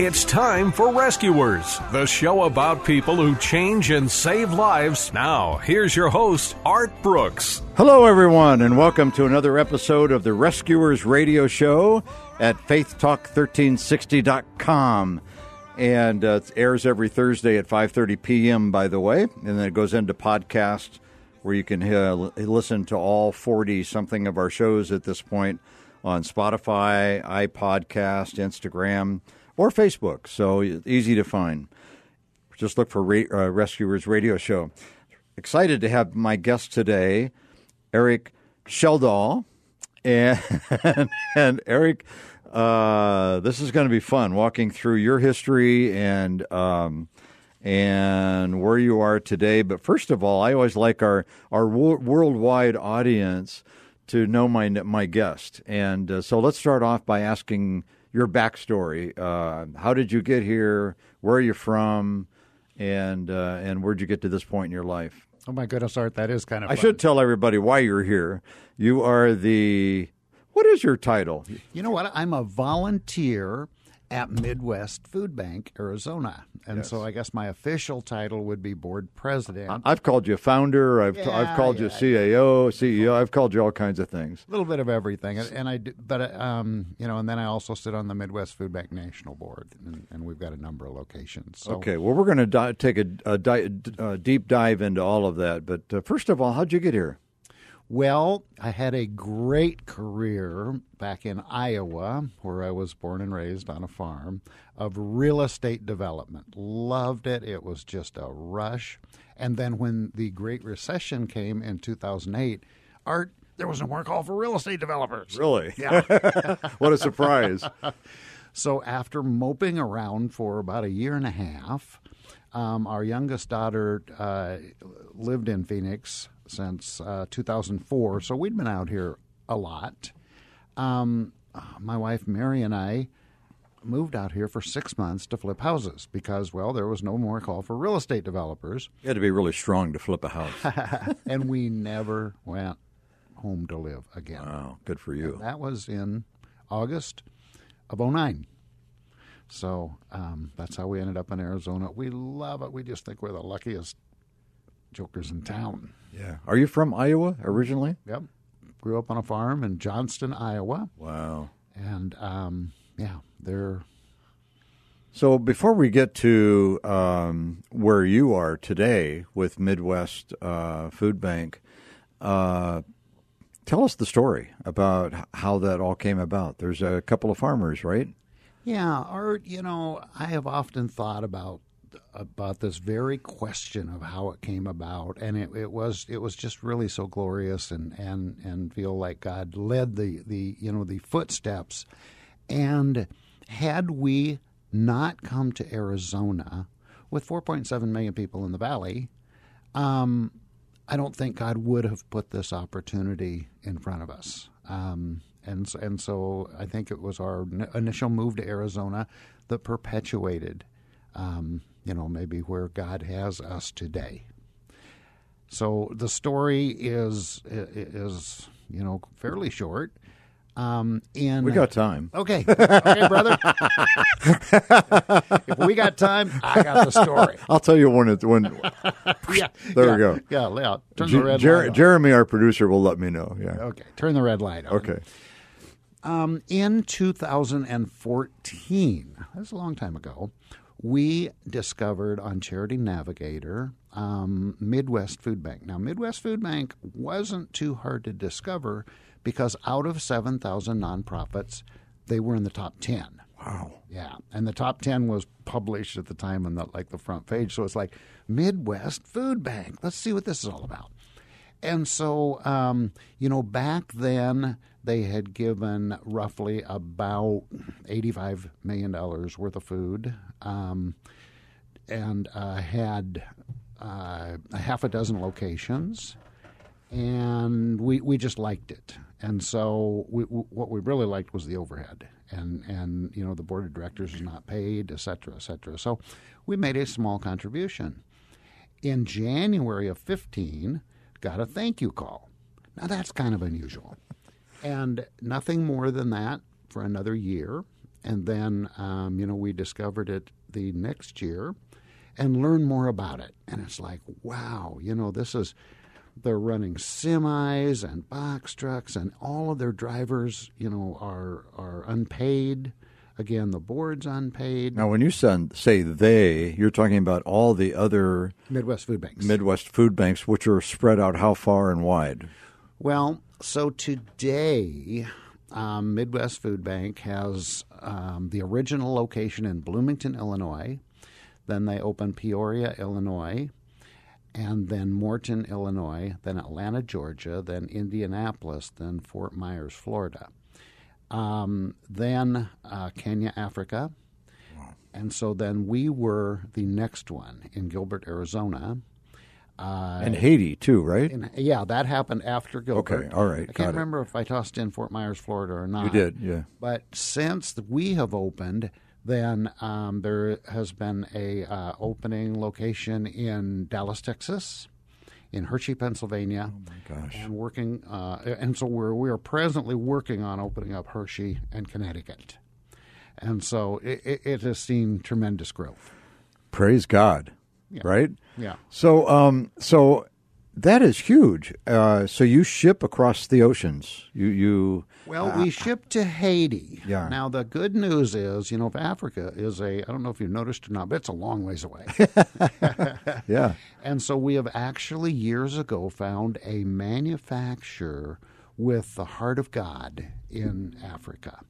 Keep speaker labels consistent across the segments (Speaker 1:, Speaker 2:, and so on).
Speaker 1: It's time for Rescuers, the show about people who change and save lives. Now, here's your host, Art Brooks.
Speaker 2: Hello, everyone, and welcome to another episode of the Rescuers Radio Show at faithtalk1360.com. And uh, it airs every Thursday at 5.30 p.m., by the way, and then it goes into podcast where you can uh, listen to all 40-something of our shows at this point on Spotify, iPodcast, Instagram, or Facebook. So easy to find. Just look for uh, Rescuers Radio Show. Excited to have my guest today, Eric Sheldall. And, and Eric, uh, this is going to be fun walking through your history and um, and where you are today. But first of all, I always like our our wo- worldwide audience to know my my guest. And uh, so let's start off by asking your backstory. Uh, how did you get here? Where are you from? And uh, and where'd you get to this point in your life?
Speaker 3: Oh my goodness, Art, that is kind of.
Speaker 2: I
Speaker 3: fun.
Speaker 2: should tell everybody why you're here. You are the what is your title?
Speaker 3: You know what? I'm a volunteer at Midwest Food Bank, Arizona, and so I guess my official title would be board president.
Speaker 2: I've called you founder. I've
Speaker 3: Yeah,
Speaker 2: I've called you
Speaker 3: yeah.
Speaker 2: CAO, CEO. I've called you all kinds of things.
Speaker 3: a little bit of everything, and, and I, do- but um, you know, and then I also sit on the Midwest Food Bank National Board, and, and we've got a number of locations. So,
Speaker 2: Okay, well, we're going to di- take a, a, di- a deep dive into all of that. But uh, first of all, how'd you get here?
Speaker 3: Well, I had a great career back in Iowa, where I was born and raised on a farm, of real estate development. Loved it. It was just a rush. And then when the Great Recession came in 2008, Art, there was no more call for real estate developers.
Speaker 2: Really?
Speaker 3: Yeah.
Speaker 2: what a surprise!
Speaker 3: So after moping around for about a year and a half, um, our youngest daughter uh, lived in Phoenix since uh, 2004, so we'd been out here a lot. Um, my wife Mary and I moved out here for six months to flip houses because, well, there was no more call for real estate developers,
Speaker 2: You had to be really strong to flip a house.
Speaker 3: and we never went home to live again.
Speaker 2: Wow, good for you.
Speaker 3: That was in August of 09. So um, that's how we ended up in Arizona. We love it. We just think we're the luckiest jokers in town.
Speaker 2: Yeah. Are you from Iowa originally?
Speaker 3: Yep. Grew up on a farm in Johnston, Iowa.
Speaker 2: Wow.
Speaker 3: And um, yeah, they're
Speaker 2: So before we get to um, where you are today with Midwest uh, Food Bank, uh, tell us the story about how that all came about. There's a couple of farmers, right?
Speaker 3: Yeah, Art, you know, I have often thought about about this very question of how it came about and it, it was it was just really so glorious and, and, and feel like God led the, the you know the footsteps and had we not come to Arizona with 4.7 million people in the valley um, I don't think God would have put this opportunity in front of us. Um, and and so I think it was our initial move to Arizona that perpetuated, um, you know, maybe where God has us today. So the story is is you know fairly short. Um, in
Speaker 2: We got time.
Speaker 3: Okay, okay, brother. if we got time, I got the story.
Speaker 2: I'll tell you when it's when.
Speaker 3: Yeah,
Speaker 2: There
Speaker 3: yeah,
Speaker 2: we go.
Speaker 3: Yeah, yeah. Turn
Speaker 2: Jer-
Speaker 3: the red
Speaker 2: Jer-
Speaker 3: light on.
Speaker 2: Jeremy, our producer, will let me know. Yeah.
Speaker 3: Okay, turn the red light on.
Speaker 2: Okay.
Speaker 3: Um, in 2014, that's a long time ago, we discovered on Charity Navigator um, Midwest Food Bank. Now, Midwest Food Bank wasn't too hard to discover because out of 7,000 nonprofits, they were in the top 10.
Speaker 2: Wow.
Speaker 3: Yeah, and the top ten was published at the time on the like the front page. So it's like Midwest Food Bank. Let's see what this is all about. And so, um, you know, back then they had given roughly about eighty-five million dollars worth of food, um, and uh, had uh, a half a dozen locations and we we just liked it. And so we, what we really liked was the overhead, and and you know the board of directors is not paid, et cetera, et cetera. So we made a small contribution. In January of fifteen, got a thank you call. Now that's kind of unusual, and nothing more than that for another year. And then um, you know we discovered it the next year, and learned more about it. And it's like, wow, you know this is they're running semis and box trucks, and all of their drivers, you know, are are unpaid. Again, the board's unpaid.
Speaker 2: Now, when you say they, you're talking about all the other
Speaker 3: Midwest Food Banks.
Speaker 2: Midwest food banks, which are spread out how far and wide?
Speaker 3: Well, so today, um, Midwest Food Bank has um, the original location in Bloomington, Illinois. Then they opened Peoria, Illinois, and then Morton, Illinois, then Atlanta, Georgia, then Indianapolis, then Fort Myers, Florida. Um, then uh, Kenya, Africa. And so then we were the next one in Gilbert, Arizona. Uh,
Speaker 2: and Haiti, too, right?
Speaker 3: and yeah, that happened after Gilbert.
Speaker 2: Okay, all right,
Speaker 3: I can't
Speaker 2: it.
Speaker 3: remember if I tossed in Fort Myers, Florida, or not.
Speaker 2: You did, yeah.
Speaker 3: But since we have opened, then um, there has been a uh, opening location in Dallas, Texas, in Hershey, Pennsylvania. Oh
Speaker 2: my gosh!
Speaker 3: And working, uh, and so we're we are presently working on opening up Hershey and Connecticut, and so it, it, it has seen tremendous growth.
Speaker 2: Praise God, right?
Speaker 3: Yeah.
Speaker 2: So, um, so that is huge. Uh, so you ship across the oceans. You, you.
Speaker 3: Well, we ship to Haiti.
Speaker 2: Yeah.
Speaker 3: Now the good news is, you know, if Africa is a, I don't know if you've noticed or not, but it's a long ways away.
Speaker 2: Yeah.
Speaker 3: and so we have actually years ago found a manufacturer with the heart of God in Africa,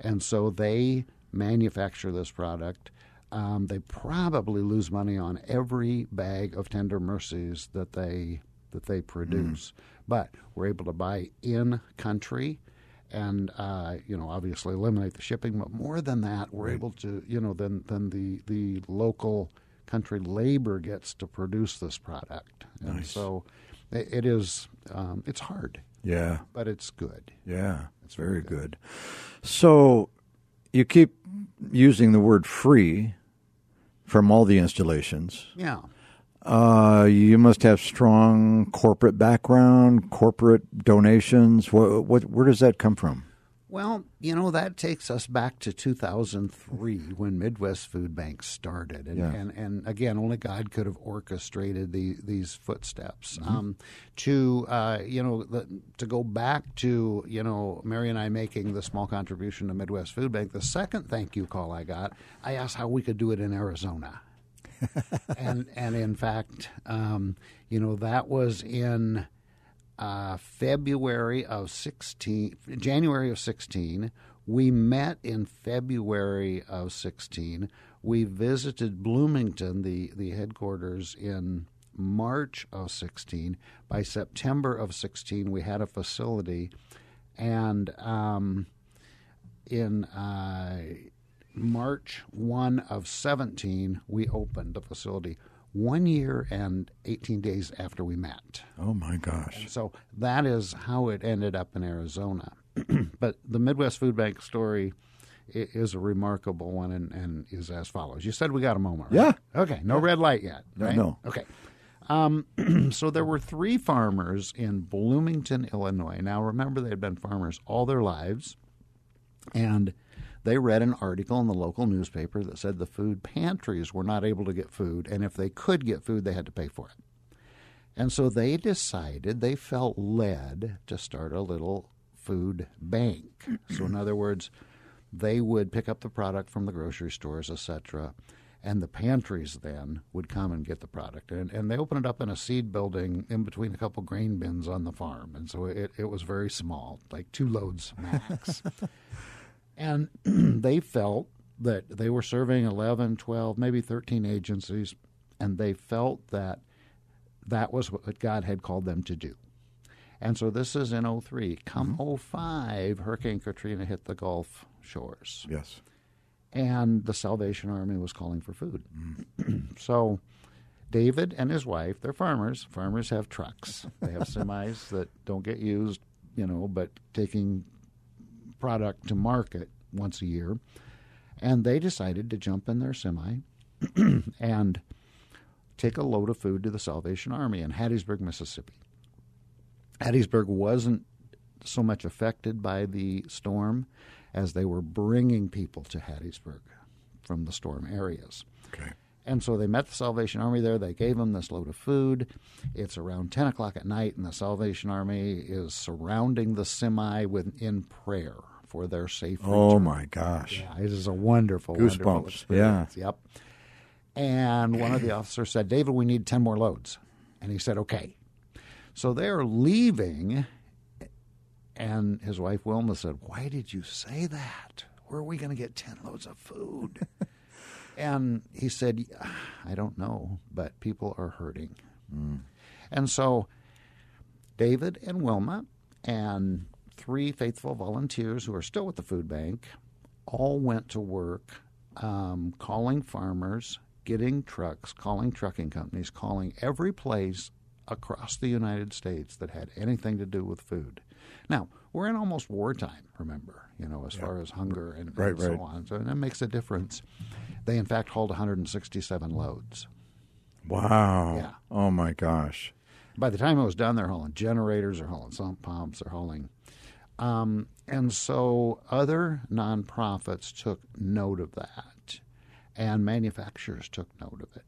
Speaker 3: and so they manufacture this product. Um, they probably lose money on every bag of tender mercies that they that they produce, but we're able to buy in country and uh, you know obviously eliminate the shipping. But more than that, we're able to you know then then the the local country labor gets to produce this product, and so it, it is um, it's hard,
Speaker 2: Yeah.
Speaker 3: but it's good.
Speaker 2: Yeah. It's very good. So you keep using the word free from all the installations.
Speaker 3: Yeah.
Speaker 2: Uh, you must have strong corporate background, corporate donations. What, what, where does that come from?
Speaker 3: Well, you know, that takes us back to 2003 when Midwest Food Bank started. And,
Speaker 2: Yeah.
Speaker 3: and, and again, only God could have orchestrated the, these footsteps.
Speaker 2: Mm-hmm.
Speaker 3: Um, to, uh, you know, the, to go back to, you know, Mary and I making the small contribution to Midwest Food Bank, the second thank you call I got, I asked how we could do it in Arizona. And, and in fact, um, you know, that was in uh, February of 16, January of 16. We met in February of 16. We visited Bloomington, the, the headquarters, in March of 16. By September of 16, we had a facility. And um, in uh, March 1 of 17, we opened the facility one year and 18 days after we met.
Speaker 2: Oh my gosh!
Speaker 3: So that is how it ended up in Arizona. but the Midwest Food Bank story is a remarkable one and, and is as follows. You said we got a moment, right?
Speaker 2: Yeah.
Speaker 3: Okay, no red light yet,
Speaker 2: No,
Speaker 3: right?
Speaker 2: no.
Speaker 3: Okay. Um, so there were three farmers in Bloomington, Illinois. Now remember, they had been farmers all their lives, and they read an article in the local newspaper that said the food pantries were not able to get food, and if they could get food, they had to pay for it. And so they decided, they felt led to start a little food bank. so, in other words, they would pick up the product from the grocery stores, etc., and the pantries then would come and get the product. And, and they opened it up in a seed building in between a couple grain bins on the farm. And so it, it was very small, like two loads max. and they felt that they were serving 11, 12, maybe 13 agencies, and they felt that that was what God had called them to do. And so this is in 03. Come mm-hmm. 05, Hurricane Katrina hit the Gulf shores
Speaker 2: Yes.
Speaker 3: and the Salvation Army was calling for food. Mm. so David and his wife, they're farmers. Farmers have trucks. They have semis that don't get used, you know, but taking product to market once a year. And they decided to jump in their semi and take a load of food to the Salvation Army in Hattiesburg, Mississippi. Hattiesburg wasn't so much affected by the storm as they were bringing people to Hattiesburg from the storm areas.
Speaker 2: Okay.
Speaker 3: And so they met the Salvation Army there. They gave them this load of food. It's around 10 o'clock at night, and the Salvation Army is surrounding the semi with, in prayer for their safe
Speaker 2: Oh my gosh.
Speaker 3: Yeah, it is a wonderful,
Speaker 2: Goosebumps,
Speaker 3: wonderful
Speaker 2: yeah.
Speaker 3: Yep. And one of the officers said, David, we need 10 more loads. And he said, okay. So they're leaving, and his wife Wilma said, Why did you say that? Where are we going to get 10 loads of food? and he said, I don't know, but people are hurting. And so David and Wilma and three faithful volunteers who are still with the food bank all went to work um, calling farmers, getting trucks, calling trucking companies, calling every place across the United States that had anything to do with food. Now, we're in almost wartime, remember, you know, as far as hunger and,
Speaker 2: Right,
Speaker 3: and so
Speaker 2: right.
Speaker 3: on. So that makes a difference. They, in fact, hauled 167 loads.
Speaker 2: Wow.
Speaker 3: Yeah.
Speaker 2: Oh my gosh.
Speaker 3: By the time it was done, they're hauling generators, they're hauling sump pumps, they're hauling. Um, and so other nonprofits took note of that, and manufacturers took note of it.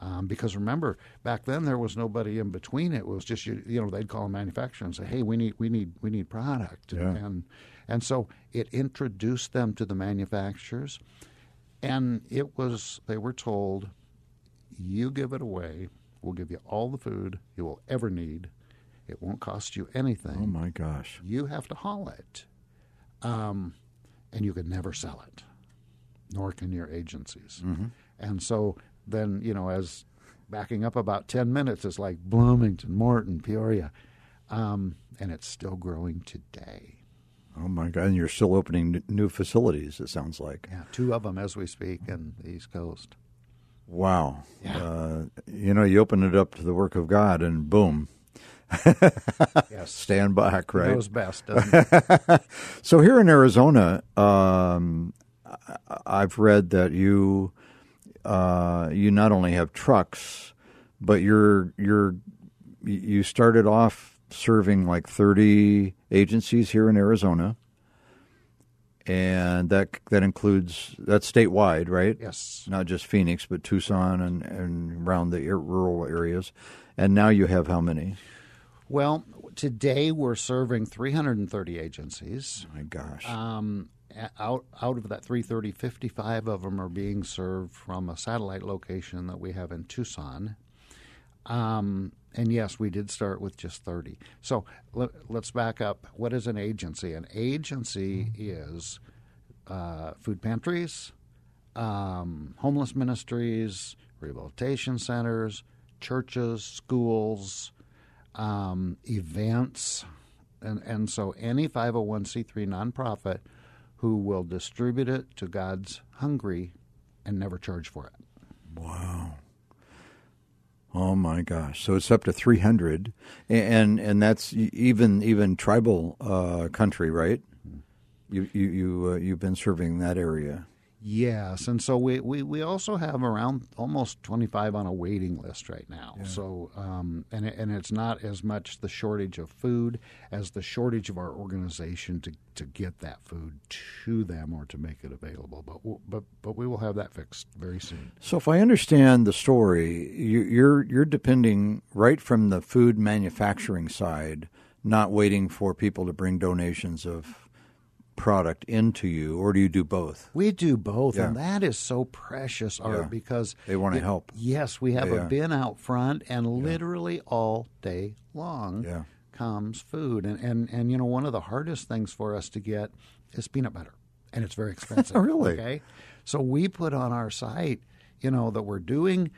Speaker 3: Um, because remember, back then there was nobody in between. It was just you, you know they'd call a manufacturer and say, "Hey, we need we need we need product,"
Speaker 2: Yeah.
Speaker 3: and and so it introduced them to the manufacturers, and it was they were told, "You give it away, we'll give you all the food you will ever need. It won't cost you anything.
Speaker 2: Oh my gosh.
Speaker 3: You have to haul it, um, and you could never sell it, nor can your agencies. And so then, you know, as backing up about 10 minutes, it's like Bloomington, Morton, Peoria, um, and it's still growing today.
Speaker 2: Oh my God. And you're still opening new facilities, it sounds like.
Speaker 3: Yeah, two of them as we speak in the East Coast.
Speaker 2: Wow.
Speaker 3: Yeah.
Speaker 2: Uh, you know, you open it up to the work of God and boom,
Speaker 3: Yes.
Speaker 2: stand back, right?
Speaker 3: Knows best, doesn't it?
Speaker 2: So here in Arizona, um, I've read that you uh, you not only have trucks, but you're you're you started off serving like 30 agencies here in Arizona, and that that includes that's statewide, right?
Speaker 3: Yes.
Speaker 2: Not just Phoenix, but Tucson and, and around the rural areas. And now you have how many?
Speaker 3: Well, today we're serving 330 agencies.
Speaker 2: My gosh.
Speaker 3: Um, out out of that 330, 55 of them are being served from a satellite location that we have in Tucson. Um, and yes, we did start with just 30. So let, let's back up. What is an agency? An agency is uh, food pantries, um, homeless ministries, rehabilitation centers, churches, schools, um, events, and and so any 501c3 nonprofit who will distribute it to God's hungry and never charge for it.
Speaker 2: Wow. Oh my gosh! So it's up to three hundred, and and that's even even tribal uh, country, right? You you you uh, you've been serving that area.
Speaker 3: Yes, and so we, we, we also have around almost 25 on a waiting list right now. So um, and it, and it's not as much the shortage of food as the shortage of our organization to, to get that food to them or to make it available. But we'll, but but we will have that fixed very soon.
Speaker 2: So if I understand the story, you, you're you're depending right from the food manufacturing side, not waiting for people to bring donations of product into you, or do you do both?
Speaker 3: We do both,
Speaker 2: Yeah.
Speaker 3: and that is so precious, Art,
Speaker 2: Yeah.
Speaker 3: because
Speaker 2: They wanna help.
Speaker 3: Yes, we have
Speaker 2: Yeah.
Speaker 3: a bin out front, and literally all day long comes food. And, and and you know, one of the hardest things for us to get is peanut butter, and it's very expensive.
Speaker 2: Really?
Speaker 3: Okay, so we put on our site, you know, that we're doing.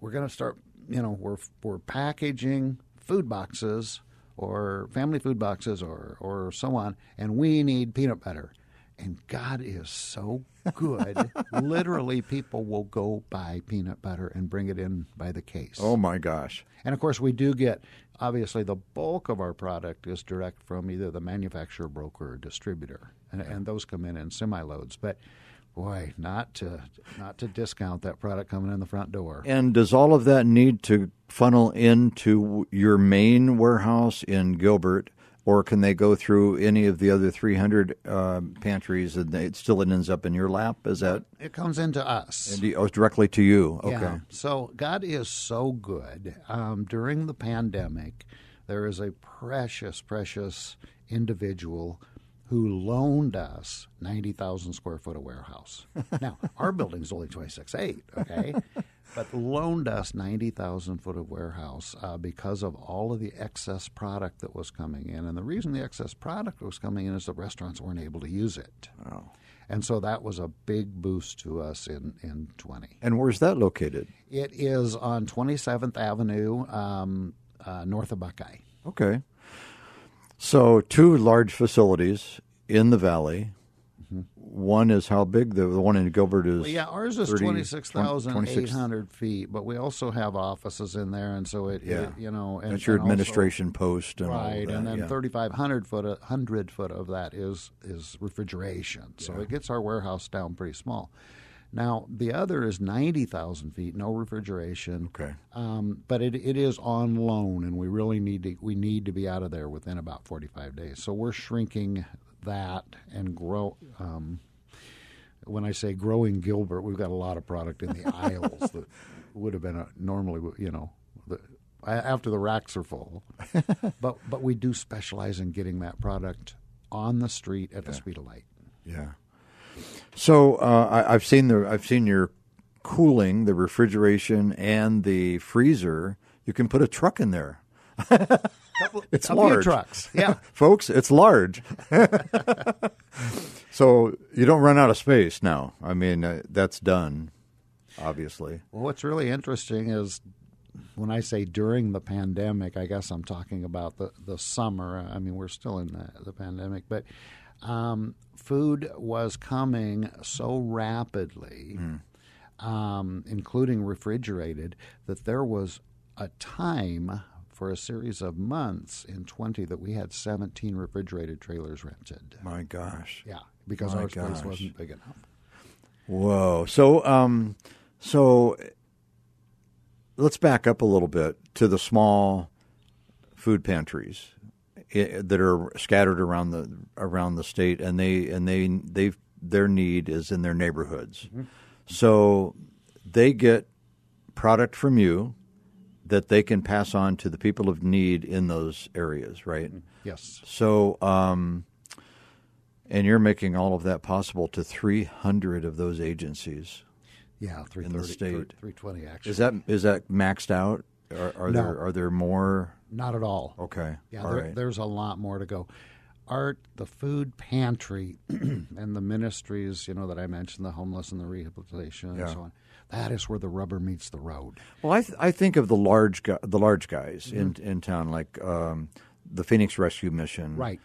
Speaker 3: We're going to start. You know, we're we're packaging food boxes or family food boxes or or so on, and we need peanut butter. And God is so good. Literally, people will go buy peanut butter and bring it in by the case.
Speaker 2: Oh my gosh!
Speaker 3: And of course, we do get obviously the bulk of our product is direct from either the manufacturer, broker, or distributor, and, and those come in in semi loads. But boy, not to not to discount that product coming in the front door.
Speaker 2: And does all of that need to funnel into your main warehouse in Gilbert, or can they go through any of the other 300 uh, pantries and they, it still ends up in your lap? Is that
Speaker 3: It comes into us.
Speaker 2: you- oh, directly to you? Okay.
Speaker 3: Yeah. So God is so good. Um, during the pandemic, there is a precious, precious individual who loaned us 90,000 square foot of warehouse. now, our building's only 26.8, okay? But loaned us 90,000 foot of warehouse uh, because of all of the excess product that was coming in. And the reason the excess product was coming in is the restaurants weren't able to use it. And so that was a big boost to us in, in 20.
Speaker 2: And where's that located?
Speaker 3: It is on 27th Avenue, um, uh, north of Buckeye.
Speaker 2: Okay. So two large facilities in the valley. One is how big? The, the one in Gilbert is.
Speaker 3: Mm-hmm. Well, yeah, ours is
Speaker 2: 30
Speaker 3: 26,800 feet, but we also have offices in there, and so it,
Speaker 2: Yeah.
Speaker 3: it you know, and,
Speaker 2: That's your
Speaker 3: and also-
Speaker 2: administration post and
Speaker 3: right, and then
Speaker 2: yeah.
Speaker 3: 3,500 foot, hundred foot of that is is refrigeration, so it gets our warehouse down pretty small. Now the other is 90,000 feet, no refrigeration.
Speaker 2: Okay.
Speaker 3: Um, but it, it is on loan, and we really need to we need to be out of there within about 45 days. So we're shrinking that and grow. Um, when I say growing Gilbert, we've got a lot of product in the aisles that would have been a, normally, you know, the, after the racks are full. but but we do specialize in getting that product on the street at the speed of light.
Speaker 2: Yeah. So uh, I, I've seen the I've seen your cooling, the refrigeration, and the freezer. You can put a truck in there. it's
Speaker 3: a few
Speaker 2: large.
Speaker 3: trucks, yeah.
Speaker 2: folks, it's large. so you don't run out of space now. I mean, uh, that's done, obviously.
Speaker 3: Well, what's really interesting is when I say during the pandemic, I guess I'm talking about the, the summer. I mean, we're still in the, the pandemic, but um, food was coming so rapidly, um, including refrigerated, that there was a time for a series of months in 20 that we had 17 refrigerated trailers rented.
Speaker 2: My gosh.
Speaker 3: Yeah, because
Speaker 2: My
Speaker 3: our space wasn't big enough.
Speaker 2: Whoa. So, um, so let's back up a little bit to the small food pantries that are scattered around the around the state, and they and they they their need is in their neighborhoods. So they get product from you that they can pass on to the people of need in those areas, right?
Speaker 3: Yes.
Speaker 2: So, um, and you're making all of that possible to 300 of those agencies.
Speaker 3: Yeah,
Speaker 2: In the state.
Speaker 3: 320 actually.
Speaker 2: Is that is that maxed out? Are, are
Speaker 3: No.
Speaker 2: there are there more?
Speaker 3: Not at all.
Speaker 2: Okay,
Speaker 3: Yeah,
Speaker 2: all
Speaker 3: there,
Speaker 2: right.
Speaker 3: there's a lot more to go. Art, the food pantry, and the ministries, you know, that I mentioned, the homeless and the rehabilitation
Speaker 2: Yeah.
Speaker 3: and so on. That is where the rubber meets the road.
Speaker 2: Well, I th- I think of the large gu- the large guys
Speaker 3: Mm-hmm.
Speaker 2: in in town, like um, the Phoenix Rescue Mission.
Speaker 3: Right.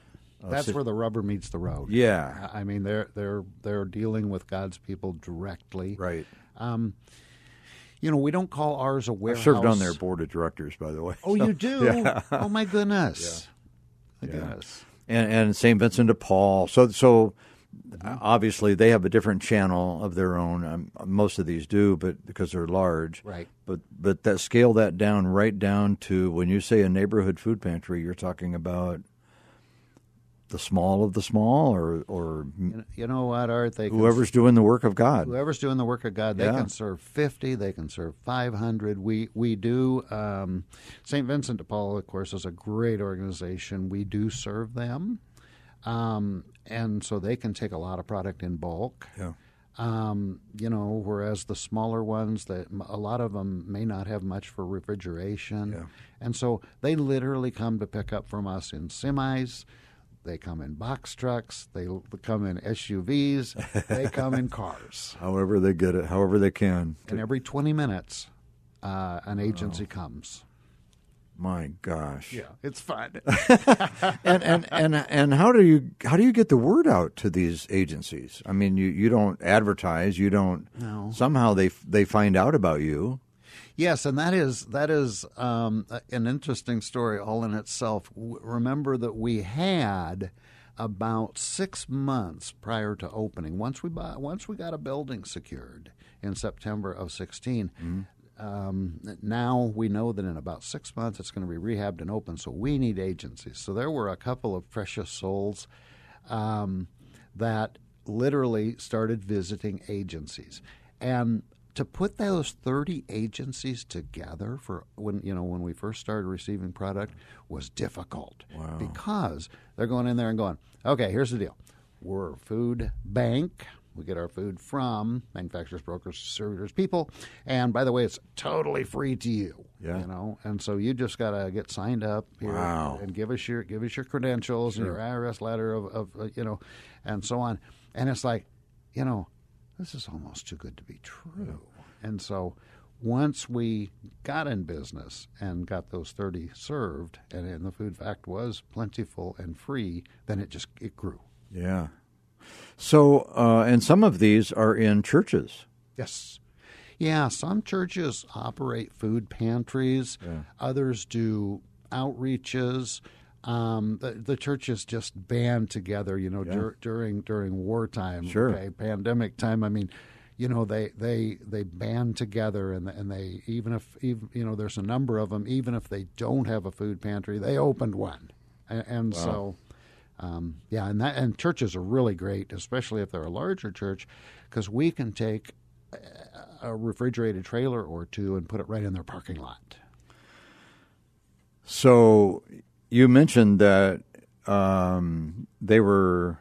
Speaker 3: That's
Speaker 2: so-
Speaker 3: where the rubber meets the road.
Speaker 2: Yeah.
Speaker 3: I mean, they're they're they're dealing with God's people directly.
Speaker 2: Right.
Speaker 3: You know, we don't call ours a warehouse.
Speaker 2: served on their board of directors, by the way.
Speaker 3: Oh,
Speaker 2: So-
Speaker 3: you do? Oh my goodness. My goodness.
Speaker 2: and and St. Vincent de Paul. So so obviously they have a different channel of their own. Um, most of these do, but because they're large,
Speaker 3: Right.
Speaker 2: But but that scale that down right down to when you say a neighborhood food pantry, you're talking about the small of the small, or or
Speaker 3: You know, what, Art? They can
Speaker 2: whoever's doing the work of God.
Speaker 3: whoever's doing the work of God, they
Speaker 2: Yeah.
Speaker 3: can serve fifty, they can serve five hundred. We we do. Um, Saint Vincent de Paul, of course, is a great organization. We do serve them. um, and so they can take a lot of product in bulk.
Speaker 2: Yeah.
Speaker 3: Um, you know, whereas the smaller ones, that a lot of them may not have much for refrigeration,
Speaker 2: Yeah.
Speaker 3: and so they literally come to pick up from us in semis. They come in box trucks. They come in SUVs. they come in cars.
Speaker 2: However they get it, however they can.
Speaker 3: And every 20 minutes, uh, an agency comes.
Speaker 2: My gosh.
Speaker 3: Yeah, it's fun.
Speaker 2: and and and and how do you how do you get the word out to these agencies? I mean, you you don't advertise, you don't.
Speaker 3: No.
Speaker 2: Somehow they they find out about you.
Speaker 3: Yes, and that is that is um, an interesting story all in itself. W- Remember that we had about six months prior to opening. Once we buy, once we got a building secured in September of 16 Um, now we know that in about six months it's going to be rehabbed and open. So we need agencies. So there were a couple of precious souls um, that literally started visiting agencies and to put those 30 agencies together for when you know when we first started receiving product was difficult. Because they're going in there and going okay here's the deal. We're a food bank. We get our food from manufacturers brokers distributors people. And by the way it's totally free to you.
Speaker 2: Yeah.
Speaker 3: you know? And so you just got to get signed up here
Speaker 2: Wow.
Speaker 3: and give us your give us your credentials and your IRS letter of, of uh, you know, and so on. And it's like, you know, this is almost too good to be true. And so once we got in business and got those 30 served and, and the food fact was plentiful and free, then it just it grew.
Speaker 2: Yeah. So, uh, and some of these are in churches.
Speaker 3: Yes. Yeah, some churches operate food pantries. Others do outreaches. Um, the, the churches just band together, you know, dur- during during wartime,
Speaker 2: Sure.
Speaker 3: okay, pandemic time. I mean, you know, they they they band together, and and they even if even you know, there's a number of them. Even if they don't have a food pantry, they opened one, and, and so. Um, yeah, and that and churches are really great, especially if they're a larger church, because we can take a refrigerated trailer or two and put it right in their parking lot.
Speaker 2: So, you mentioned that um, they were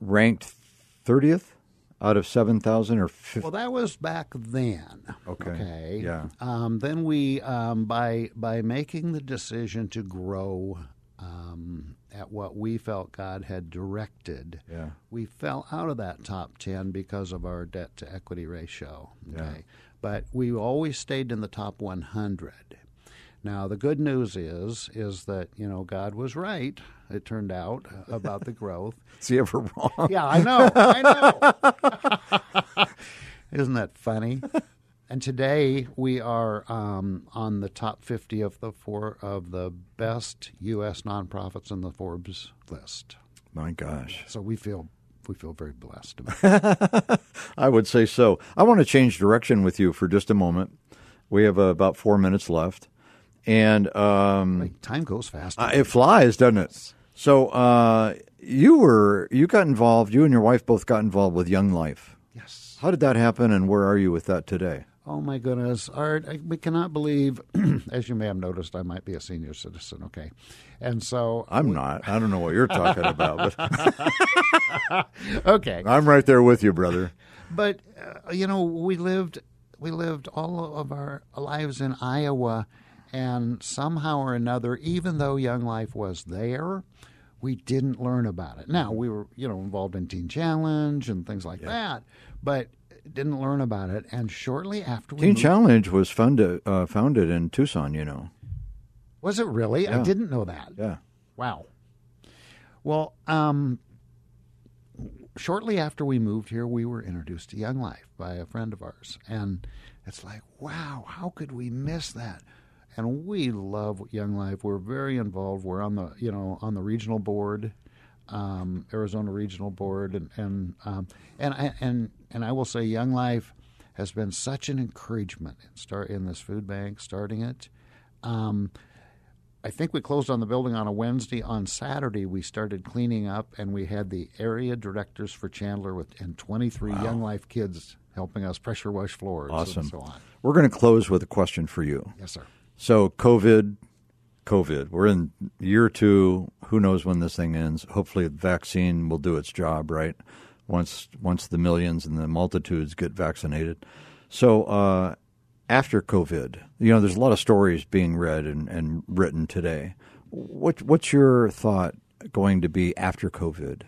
Speaker 2: ranked 30th out of 7,000 or 50.
Speaker 3: Well, that was back then.
Speaker 2: Okay.
Speaker 3: Okay.
Speaker 2: Yeah.
Speaker 3: Um, then we, um, by by making the decision to grow um, at what we felt God had directed,
Speaker 2: Yeah.
Speaker 3: we fell out of that top ten because of our debt to equity ratio. Okay. But we always stayed in the top 100. Now the good news is is that you know God was right. It turned out about the growth.
Speaker 2: Is he ever wrong?
Speaker 3: Yeah, I know. I know. Isn't that funny? And today we are um, on the top 50 of the four of the best U.S. nonprofits in the Forbes list.
Speaker 2: My gosh.
Speaker 3: So we feel we feel very blessed.
Speaker 2: I would say so. I want to change direction with you for just a moment. We have uh, about four minutes left. And um,
Speaker 3: Like, time goes fast.
Speaker 2: Uh, it flies, doesn't it? So uh, you were you got involved. You and your wife both got involved with Young Life.
Speaker 3: yes.
Speaker 2: How did that happen, and where are you with that today?
Speaker 3: Oh my goodness, Art! I, we cannot believe, as you may have noticed, I might be a senior citizen. Okay, and so
Speaker 2: I'm not. I don't know what you're talking about, but
Speaker 3: okay,
Speaker 2: I'm right there with you, brother.
Speaker 3: But uh, you know, we lived we lived all of our lives in Iowa, and somehow or another, even though Young Life was there, we didn't learn about it. Now we were you know involved in Teen Challenge and things like that, but didn't learn about it. And shortly after
Speaker 2: Teen
Speaker 3: moved,
Speaker 2: Challenge was founded uh, founded in Tucson. You know.
Speaker 3: was it really? I didn't know that.
Speaker 2: Yeah.
Speaker 3: Wow. Well, um, shortly after we moved here, we were introduced to Young Life by a friend of ours, and it's like, wow, how could we miss that? And we love Young Life. We're very involved. We're on the you know on the regional board, um, Arizona Regional Board, and and um, and I, and and I will say, Young Life has been such an encouragement in start in this food bank, starting it. Um, I think we closed on the building on a Wednesday. On Saturday, we started cleaning up, and we had the area directors for Chandler with and 23 Young Life kids helping us pressure wash floors
Speaker 2: Awesome.
Speaker 3: and so on.
Speaker 2: We're going to close with a question for you.
Speaker 3: Yes, sir.
Speaker 2: So COVID COVID. We're in year two. Who knows when this thing ends? Hopefully, the vaccine will do its job, right? Once once the millions and the multitudes get vaccinated. So uh, after COVID, you know, there's a lot of stories being read and, and written today. What what's your thought going to be after COVID?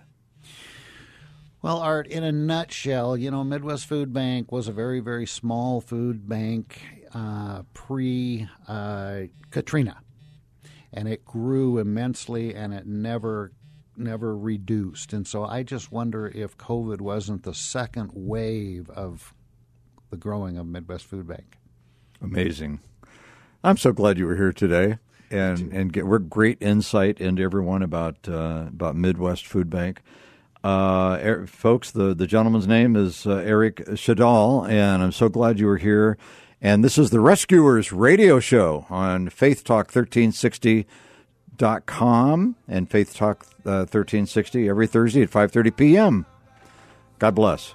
Speaker 3: Well, Art, in a nutshell, you know, Midwest Food Bank was a very, very small food bank uh, pre uh, Katrina, and it grew immensely, and it never, never reduced. And so, I just wonder if COVID wasn't the second wave of the growing of Midwest Food Bank.
Speaker 2: Amazing. I'm so glad you were here today, and and get we're great insight into everyone about uh, about Midwest Food Bank. Uh, er, folks, the, the gentleman's name is uh, Eric Shadal, and I'm so glad you were here. And this is the Rescuers radio show on Faith Talk 1360.com and Faith Talk uh, 1360 every Thursday at 5.30 p.m. God bless.